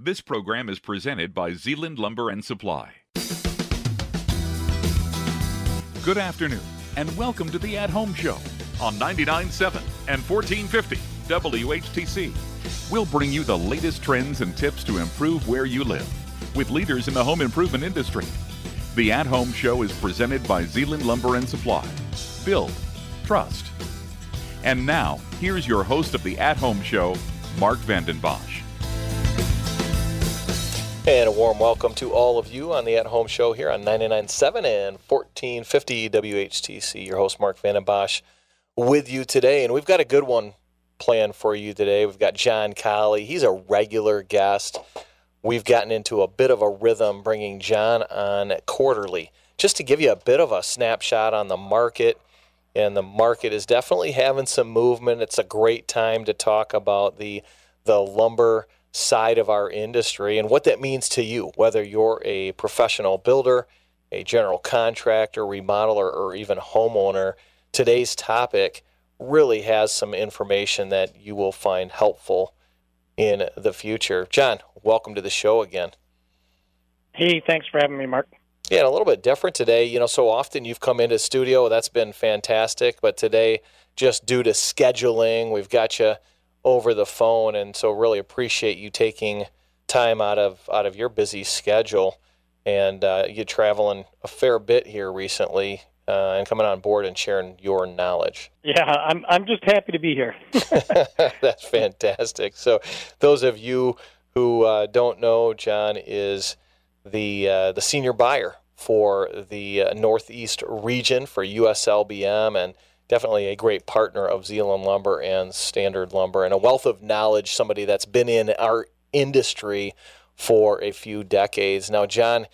This program is presented by Zeeland Lumber and Supply. Good afternoon, and welcome to the At Home Show on 99.7 and 1450 WHTC. We'll bring you the latest trends and tips to improve where you live with leaders in the home improvement industry. The At Home Show is presented by Zeeland Lumber and Supply. Build, trust. And now, here's your host of the At Home Show, Mark Vanden Bosch. And a warm welcome to all of you on the At Home Show here on 99.7 and 1450 WHTC. Your host, Mark Vanden Bosch, with you today. And we've got a good one planned for you today. We've got John Colley. He's a regular guest. We've gotten into a bit of a rhythm bringing John on quarterly just to give you a bit of a snapshot on the market. And the market is definitely having some movement. It's a great time to talk about the the lumber side of our industry and what that means to you, whether you're a professional builder, a general contractor, remodeler, or even homeowner. Today's topic really has some information that you will find helpful in the future. John, welcome to the show again. Hey, thanks for having me, Mark. Yeah, a little bit different today. You know, so often you've come into studio, that's been fantastic, but today, just due to scheduling, we've got you over the phone, and so really appreciate you taking time out of out of your busy schedule. And uh, you traveling a fair bit here recently, uh, and coming on board and sharing your knowledge. Yeah, I'm I'm just happy to be here. That's fantastic. So, those of you who uh, don't know, John is the uh, the senior buyer for the uh, Northeast region for USLBM and definitely a great partner of Zeeland Lumber and Standard Lumber, and a wealth of knowledge. Somebody that's been in our industry for a few decades now, John.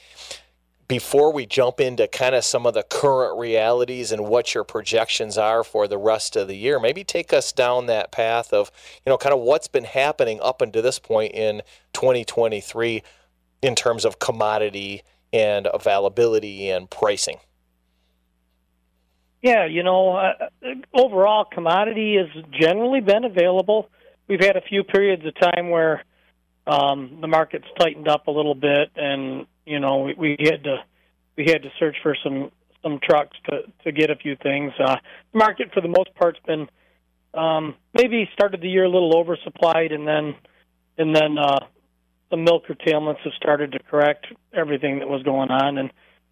Before we jump into kind of some of the current realities and what your projections are for the rest of the year, maybe take us down that path of, you know, kind of what's been happening up until this point in 2023 in terms of commodity and availability and pricing. Yeah, you know, uh, overall commodity has generally been available. We've had a few periods of time where um, the market's tightened up a little bit, and you know we, we had to we had to search for some some trucks to to get a few things. Uh, the market for the most part's been um, maybe started the year a little oversupplied, and then and then uh, the mill curtailments have started to correct everything that was going on. And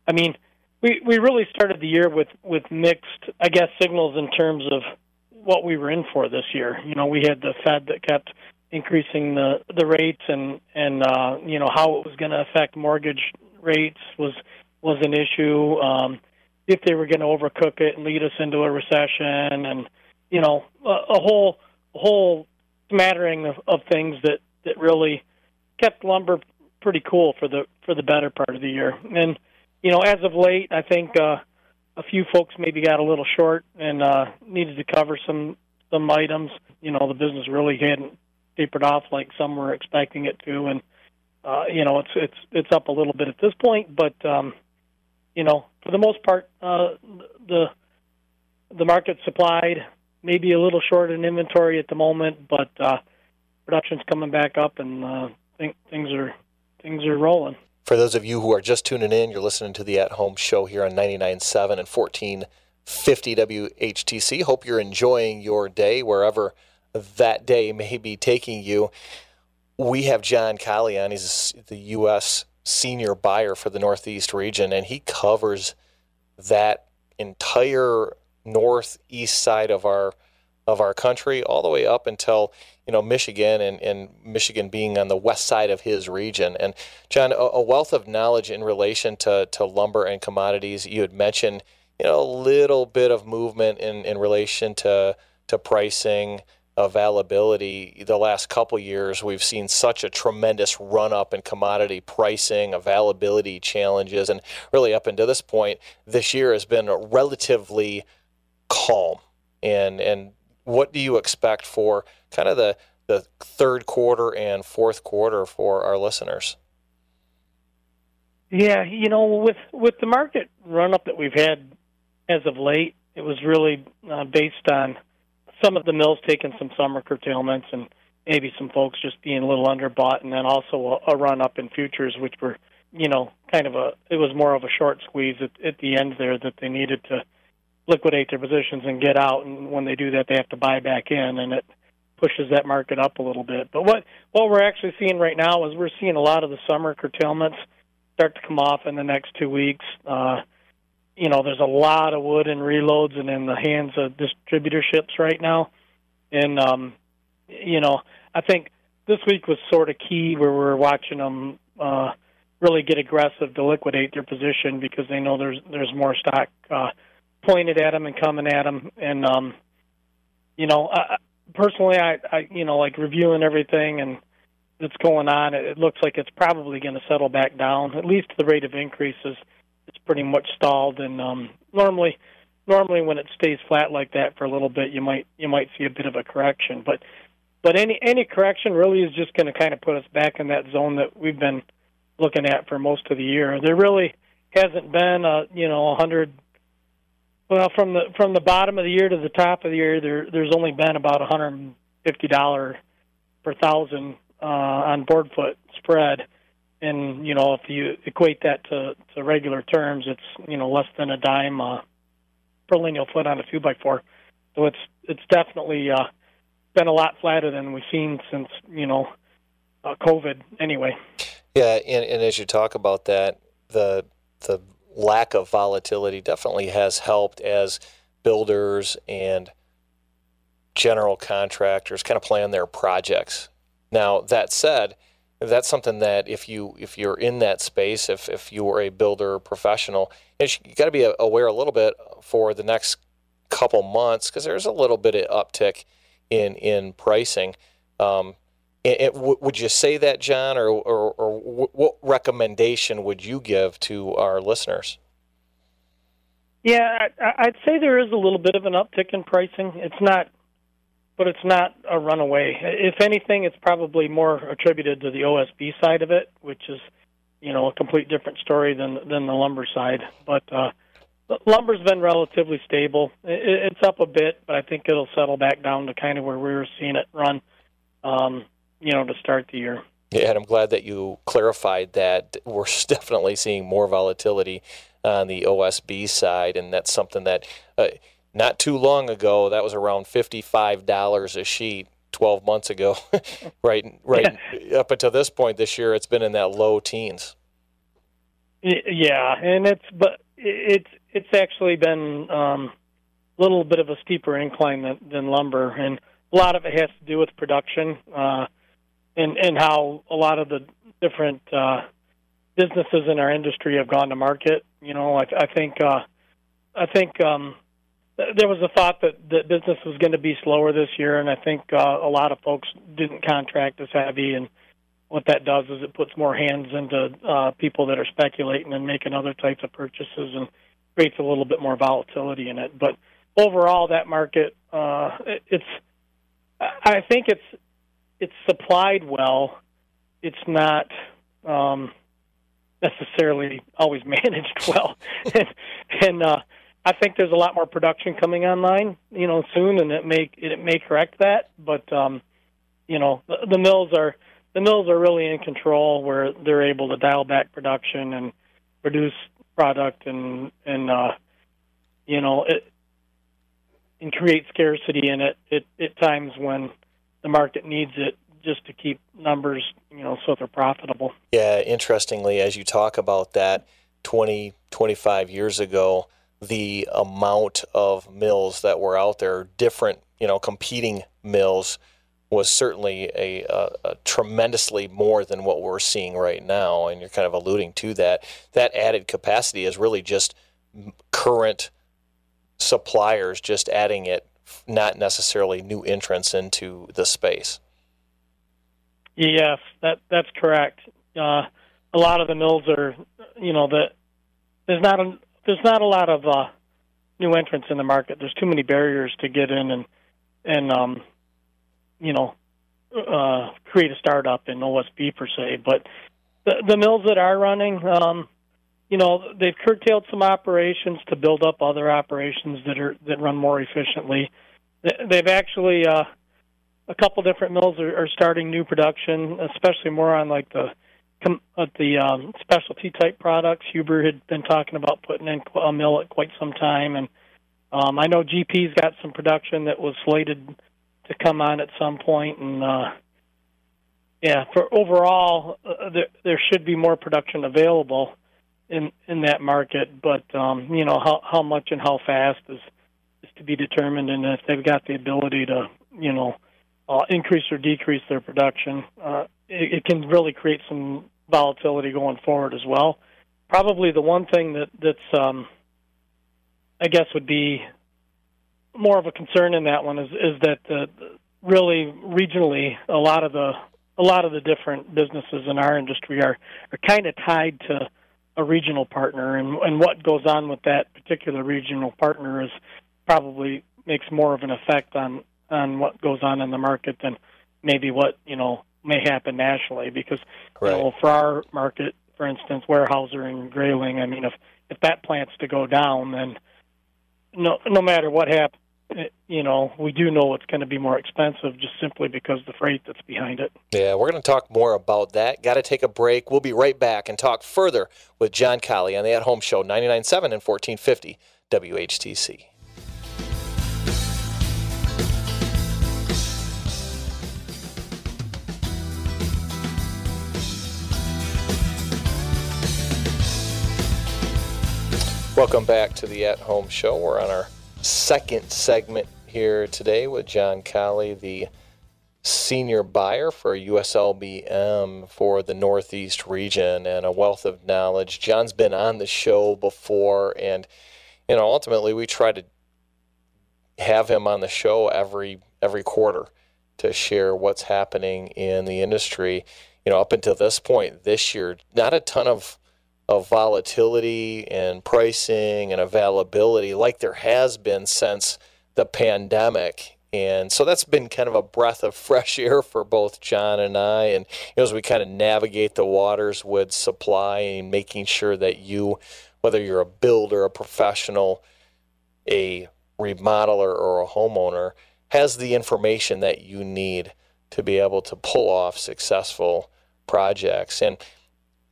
I mean, we we really started the year with with mixed, I guess, signals in terms of what we were in for this year. You know, we had the Fed that kept increasing the the rates, and and uh, you know how it was going to affect mortgage rates was was an issue. Um, if they were going to overcook it and lead us into a recession, and you know a, a whole whole smattering of, of things that that really kept lumber pretty cool for the for the better part of the year. And you know, as of late, I think uh, a few folks maybe got a little short and uh, needed to cover some some items. You know, the business really hadn't tapered off like some were expecting it to, and uh, you know, it's it's it's up a little bit at this point, but um, you know, for the most part, uh, the the market supplied maybe a little short in inventory at the moment, but uh, production's coming back up, and uh, think things are things are rolling. For those of you who are just tuning in, you're listening to the At Home Show here on 99.7 and 1450 WHTC. Hope you're enjoying your day wherever that day may be taking you. We have John Colley on. He's the U.S. senior buyer for the Northeast region, and he covers that entire northeast side of our of our country, all the way up until you know Michigan, and, and Michigan being on the west side of his region. And John, a, a wealth of knowledge in relation to to lumber and commodities. You had mentioned you know a little bit of movement in in relation to to pricing availability the last couple years we've seen such a tremendous run up in commodity pricing availability challenges and really up until this point this year has been relatively calm and and what do you expect for kind of the the third quarter and fourth quarter for our listeners? Yeah, you know, with with the market run up that we've had as of late, it was really uh, based on some of the mills taking some summer curtailments and maybe some folks just being a little underbought, and then also a, a run up in futures, which were you know kind of a it was more of a short squeeze at, at the end there that they needed to liquidate their positions and get out, and when they do that, they have to buy back in, and it pushes that market up a little bit. But what what we're actually seeing right now is we're seeing a lot of the summer curtailments start to come off in the next two weeks. Uh, you know, there's a lot of wood and reloads and in the hands of distributorships right now, and um, you know, I think this week was sort of key where we're watching them uh, really get aggressive to liquidate their position because they know there's there's more stock uh, pointed at them and coming at them, and um, you know, I, personally, I, I you know like reviewing everything and that's going on, it, it looks like it's probably going to settle back down. At least the rate of increases it's pretty much stalled. And um, normally, normally when it stays flat like that for a little bit, you might you might see a bit of a correction. But but any any correction really is just going to kind of put us back in that zone that we've been looking at for most of the year. There really hasn't been a you know a hundred. Well, from the from the bottom of the year to the top of the year, there there's only been about a hundred and fifty dollar per thousand uh, on board foot spread, and you know if you equate that to to regular terms, it's you know less than a dime uh, per lineal foot on a two by four. So it's it's definitely uh, been a lot flatter than we've seen since you know uh, COVID. Anyway. Yeah, and, and as you talk about that, the the lack of volatility definitely has helped as builders and general contractors kind of plan their projects. Now, that said, that's something that if you if you're in that space, if if you are a builder professional, you, got to be aware a little bit for the next couple months because there's a little bit of uptick in in pricing. Um, it, it, would you say that, John, or, or, or what recommendation would you give to our listeners? Yeah, I'd say there is a little bit of an uptick in pricing. It's not, but it's not a runaway. If anything, it's probably more attributed to the OSB side of it, which is, you know, a complete different story than than the lumber side. But uh, lumber's been relatively stable. It's up a bit, but I think it'll settle back down to kind of where we were seeing it run. Um, you know, to start the year. Yeah, and I'm glad that you clarified that we're definitely seeing more volatility on the OSB side, and that's something that uh, not too long ago that was around fifty-five dollars a sheet. 12 months ago right right yeah. up until this point this year it's been in that low teens yeah and it's but it's it's actually been um a little bit of a steeper incline than, than lumber and a lot of it has to do with production uh and and how a lot of the different uh, businesses in our industry have gone to market. You know, I, I think uh, I think um, there was a thought that that business was going to be slower this year, and I think uh, a lot of folks didn't contract as heavy. And what that does is it puts more hands into uh, people that are speculating and making other types of purchases, and creates a little bit more volatility in it. But overall, that market, uh, it, it's I think it's it's supplied well. It's not um, necessarily always managed well, and, and uh, I think there's a lot more production coming online, you know, soon, and it may it may correct that. But um, you know, the, the mills are the mills are really in control, where they're able to dial back production and produce product and and uh, you know it and create scarcity in it at, at times when the market needs it just to keep numbers, you know, so they're profitable. Yeah, interestingly, as you talk about that 20, 25 years ago, the amount of mills that were out there, different, you know, competing mills, was certainly a, a, a, tremendously more than what we're seeing right now. And you're kind of alluding to that. That added capacity is really just current suppliers just adding it not necessarily new entrants into the space. Yes, that that's correct. Uh, a lot of the mills are, you know, that there's not a there's not a lot of uh, new entrants in the market. There's too many barriers to get in and and um, you know uh, create a startup in OSB per se. But the the mills that are running, um, you know, they've curtailed some operations to build up other operations that are that run more efficiently. They've actually uh, a couple different mills are, are starting new production, especially more on like the at the um, specialty type products. Huber had been talking about putting in a mill at quite some time, and um, I know GP's got some production that was slated to come on at some point, and uh, yeah, for overall, uh, there, there should be more production available in in that market, but um, you know how how much and how fast is is to be determined, and if they've got the ability to you know uh, increase or decrease their production, uh, it, it can really create some volatility going forward as well. Probably the one thing that that's um, I guess would be more of a concern in that one is is that really regionally a lot of the a lot of the different businesses in our industry are are kind of tied to a regional partner and and what goes on with that particular regional partner is probably makes more of an effect on on what goes on in the market than maybe what you know may happen nationally. Because right. you know, for our market, for instance, Weyerhaeuser and Grayling, I mean, if if that plant's to go down, then no no matter what happens, Uh, you know, we do know it's going to be more expensive just simply because the freight that's behind it. Yeah, we're going to talk more about that. Got to take a break. We'll be right back and talk further with John Colley on the At Home Show, 99.7 and 1450 WHTC. Welcome back to the At Home Show. We're on our second segment here today with John Colley, the senior buyer for USLBM for the Northeast region and a wealth of knowledge. John's been on the show before, and you know ultimately we try to have him on the show every every quarter to share what's happening in the industry. You know, up until this point this year, not a ton of of volatility and pricing and availability like there has been since the pandemic. And so that's been kind of a breath of fresh air for both John and I. And you know, as we kind of navigate the waters with supply and making sure that you, whether you're a builder, a professional, a remodeler, or a homeowner, has the information that you need to be able to pull off successful projects. And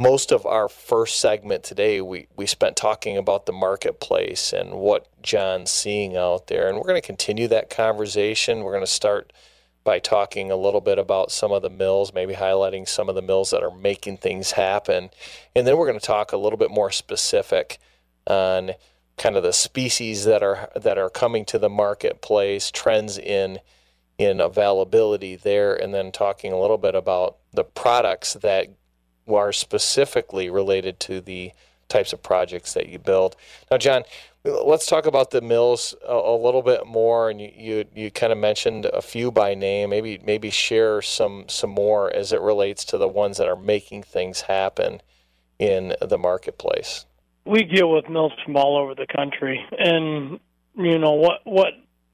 most of our first segment today, we, we spent talking about the marketplace and what John's seeing out there. And we're going to continue that conversation. We're going to start by talking a little bit about some of the mills, maybe highlighting some of the mills that are making things happen. And then we're going to talk a little bit more specific on kind of the species that are that are coming to the marketplace, trends in in availability there, and then talking a little bit about the products that are specifically related to the types of projects that you build. Now, John, let's talk about the mills a, a little bit more. And you, you, you kind of mentioned a few by name. Maybe maybe share some some more as it relates to the ones that are making things happen in the marketplace. We deal with mills from all over the country, and you know what what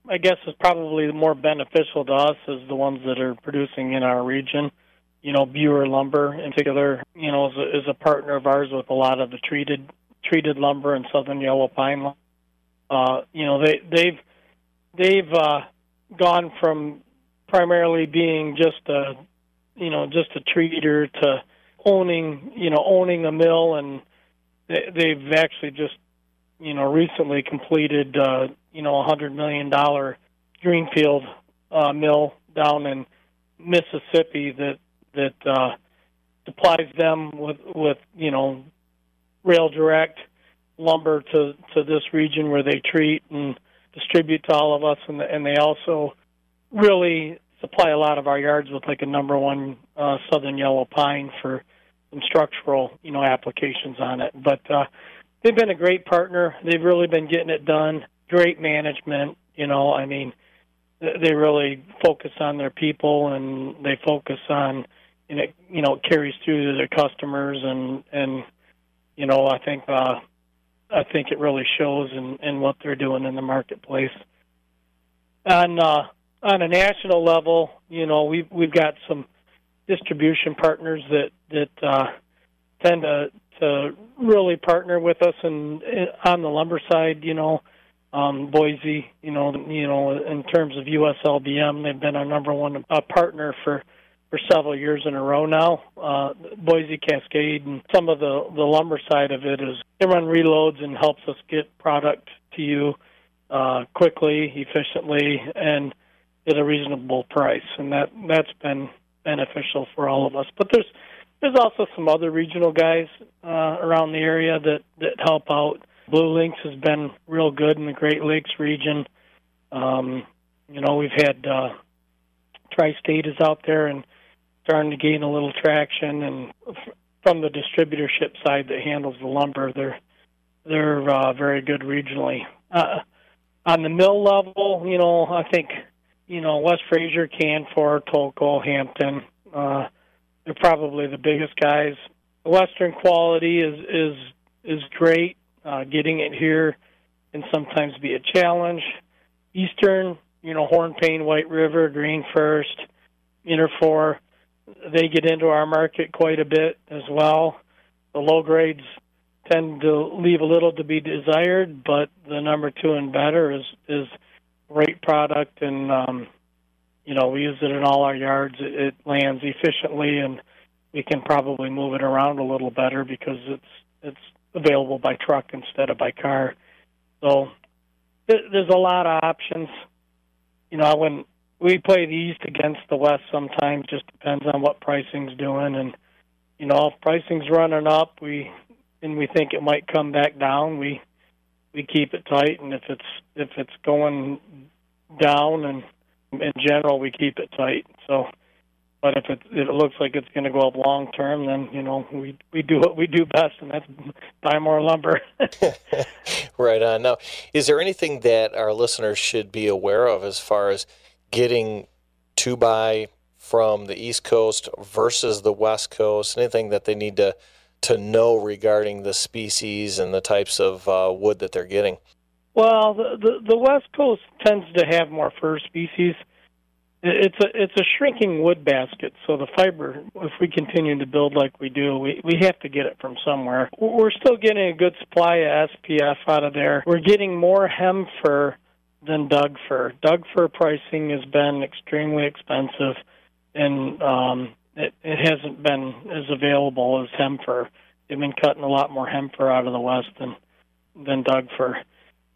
I guess is probably more beneficial to us is the ones that are producing in our region you know, Biewer Lumber in particular, you know, is a, is a partner of ours with a lot of the treated treated lumber and southern yellow pine. Uh, you know, they they've they've uh, gone from primarily being just a you know just a treater to owning you know owning a mill and they, they've actually just you know recently completed uh, you know a hundred million dollar greenfield uh, mill down in Mississippi that that uh, supplies them with with you know rail direct lumber to to this region where they treat and distribute to all of us, and and they also really supply a lot of our yards with like a number one uh, southern yellow pine for some structural you know applications on it. But uh, they've been a great partner. They've really been getting it done. Great management. You know, I mean, they really focus on their people and they focus on and it you know carries through to their customers and and you know I think uh, I think it really shows in, in what they're doing in the marketplace. On uh, on a national level, you know we've we've got some distribution partners that that uh, tend to to really partner with us and on the lumber side, you know, Um, Boise, you know, you know, in terms of USLBM, they've been our number one uh, partner for for several years in a row now. Uh, Boise Cascade and some of the the lumber side of it is run reloads and helps us get product to you uh, quickly, efficiently, and at a reasonable price, and that that's been beneficial for all of us. But there's there's also some other regional guys uh, around the area that that help out. BlueLinx has been real good in the Great Lakes region. Um, you know, we've had uh, Tri-State is out there and starting to gain a little traction, and from the distributorship side that handles the lumber, they're they're uh, very good regionally. Uh, on the mill level, you know, I think you know West Fraser, Canfor, Tolko, Hampton. Uh, they're probably the biggest guys. Western quality is is is great. Uh, getting it here can sometimes be a challenge. Eastern, you know, Hornepayne, White River, Green First, Interfor, they get into our market quite a bit as well. The low grades tend to leave a little to be desired, but the number two and better is is great product, and um, you know we use it in all our yards. It, it lands efficiently, and we can probably move it around a little better because it's it's available by truck instead of by car. So there's a lot of options. You know, when we play the East against the West, sometimes just depends on what pricing's doing, and you know if pricing's running up, we and we think it might come back down, we we keep it tight, and if it's if it's going down, and in general we keep it tight. So, but if it if it looks like it's going to go up long term, then you know we we do what we do best, and that's buy more lumber. right on. Now, is there anything that our listeners should be aware of as far as getting to buy from the East Coast versus the West Coast? Anything that they need to to know regarding the species and the types of uh, wood that they're getting? Well, the, the the West Coast tends to have more fir species. It's a it's a shrinking wood basket, so the fiber, if we continue to build like we do, we we have to get it from somewhere. We're still getting a good supply of SPF out of there. We're getting more hem fir than Doug fir. Doug fir pricing has been extremely expensive, and um, it, it hasn't been as available as hem fir. They've been cutting a lot more hem fir out of the west than than Doug fir.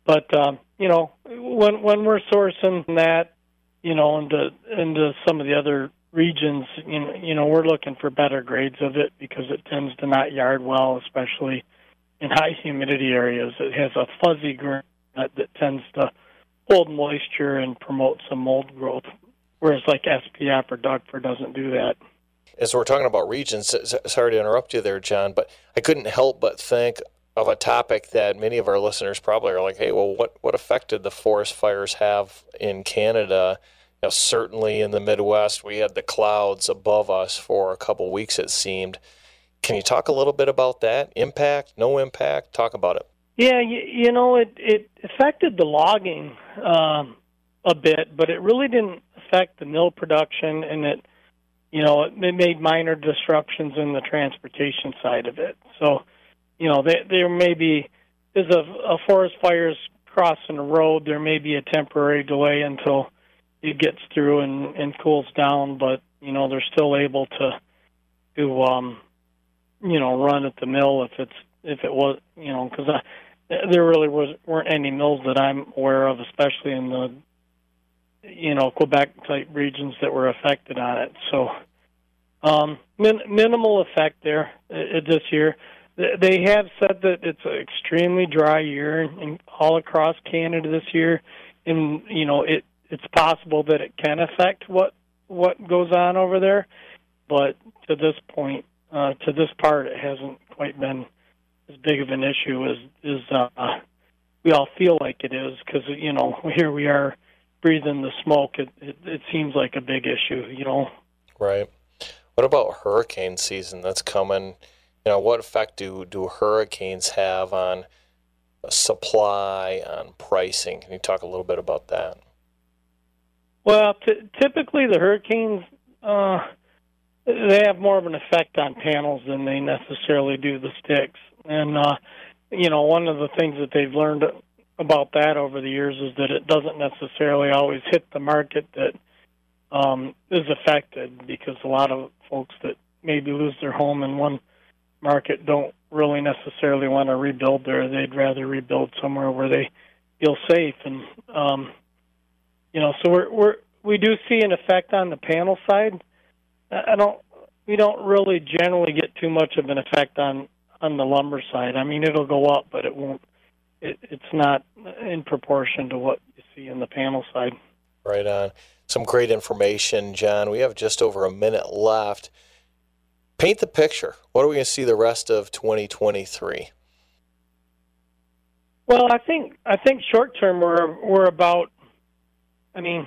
But um, you know, when when we're sourcing that, you know, into into some of the other regions, you know, you know, we're looking for better grades of it because it tends to not yard well, especially in high humidity areas. It has a fuzzy grain that, that tends to hold moisture and promote some mold growth, whereas like SPF or Doug fir doesn't do that as we're talking about regions, sorry to interrupt you there, John, but I couldn't help but think of a topic that many of our listeners probably are like, hey, well, what, what effect did the forest fires have in Canada? Know, certainly in the Midwest, we had the clouds above us for a couple weeks, it seemed. Can you talk a little bit about that? Impact, no impact? Talk about it. Yeah, you, you know, it, it affected the logging um, a bit, but it really didn't affect the mill production, and it you know, it made minor disruptions in the transportation side of it. So, you know, there, there may be, as a, a forest fire's crossing a road, there may be a temporary delay until it gets through and, and cools down, but, you know, they're still able to, to, um, you know, run at the mill if it's, if it was, you know, because there really was, weren't any mills that I'm aware of, especially in the you know Quebec type regions that were affected on it. So um, min- minimal effect there uh, this year. They have said that it's an extremely dry year in, all across Canada this year, and you know it it's possible that it can affect what what goes on over there, but to this point, uh, to this part, it hasn't quite been as big of an issue as as uh, we all feel like it is because you know here we are breathing the smoke, it, it, it seems like a big issue, you know. Right. What about hurricane season that's coming? You know, what effect do, do hurricanes have on supply, on pricing? Can you talk a little bit about that? Well, t- typically the hurricanes, uh, they have more of an effect on panels than they necessarily do the sticks. And, uh, you know, one of the things that they've learned about that over the years is that it doesn't necessarily always hit the market that um, is affected because a lot of folks that maybe lose their home in one market don't really necessarily want to rebuild there. They'd rather rebuild somewhere where they feel safe. And um, you know, so we're we're we do see an effect on the panel side. I don't we don't really generally get too much of an effect on on the lumber side. I mean, it'll go up, but it won't. It, it's not in proportion to what you see in the panel side. Right on. Some great information, John. We have just over a minute left. Paint the picture. What are we going to see the rest of 2023? Well, I think I think short term we're we're about. I mean,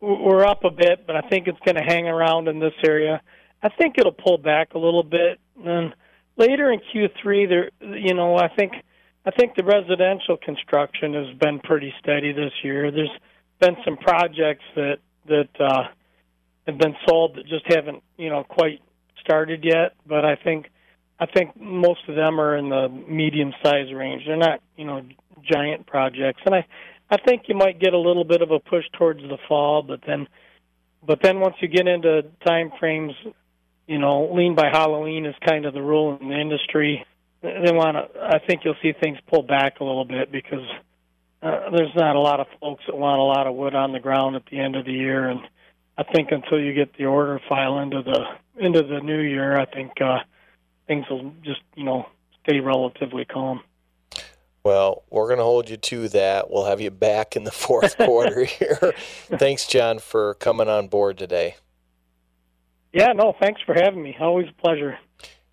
we're up a bit, but I think it's going to hang around in this area. I think it'll pull back a little bit, and later in Q3, there, you know, I think I think the residential construction has been pretty steady this year. There's been some projects that that uh, have been sold that just haven't, you know, quite started yet. But I think I think most of them are in the medium size range. They're not, you know, giant projects, and I I think you might get a little bit of a push towards the fall, but then but then once you get into time frames, you know, lean by Halloween is kind of the rule in the industry. They want to. I think you'll see things pull back a little bit because uh, there's not a lot of folks that want a lot of wood on the ground at the end of the year, and I think until you get the order file into the into the new year, I think uh, things will just you know stay relatively calm. Well, we're going to hold you to that. We'll have you back in the fourth quarter here. Thanks, John, for coming on board today. Yeah, no, thanks for having me. Always a pleasure.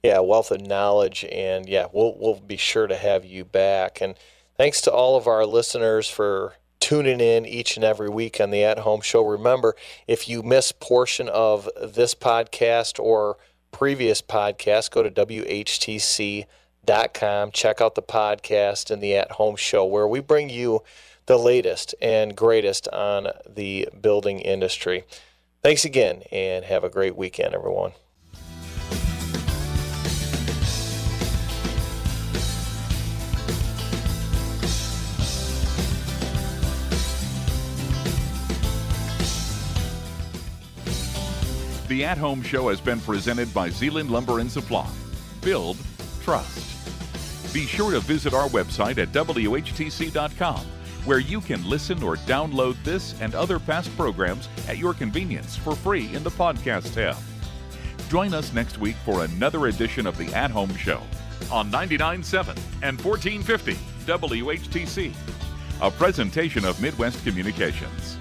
Yeah, wealth of knowledge, and yeah, we'll we'll be sure to have you back. And thanks to all of our listeners for tuning in each and every week on the At Home Show. Remember, if you miss portion of this podcast or previous podcast, go to WHTC com. Check out the podcast and the At Home Show, where we bring you the latest and greatest on the building industry. Thanks again, and have a great weekend, everyone. The At Home Show has been presented by Zeeland Lumber and Supply. Build, trust. Be sure to visit our website at WHTC.com, where you can listen or download this and other past programs at your convenience for free in the podcast tab. Join us next week for another edition of the At Home Show on 99.7 and 1450 WHTC, a presentation of Midwest Communications.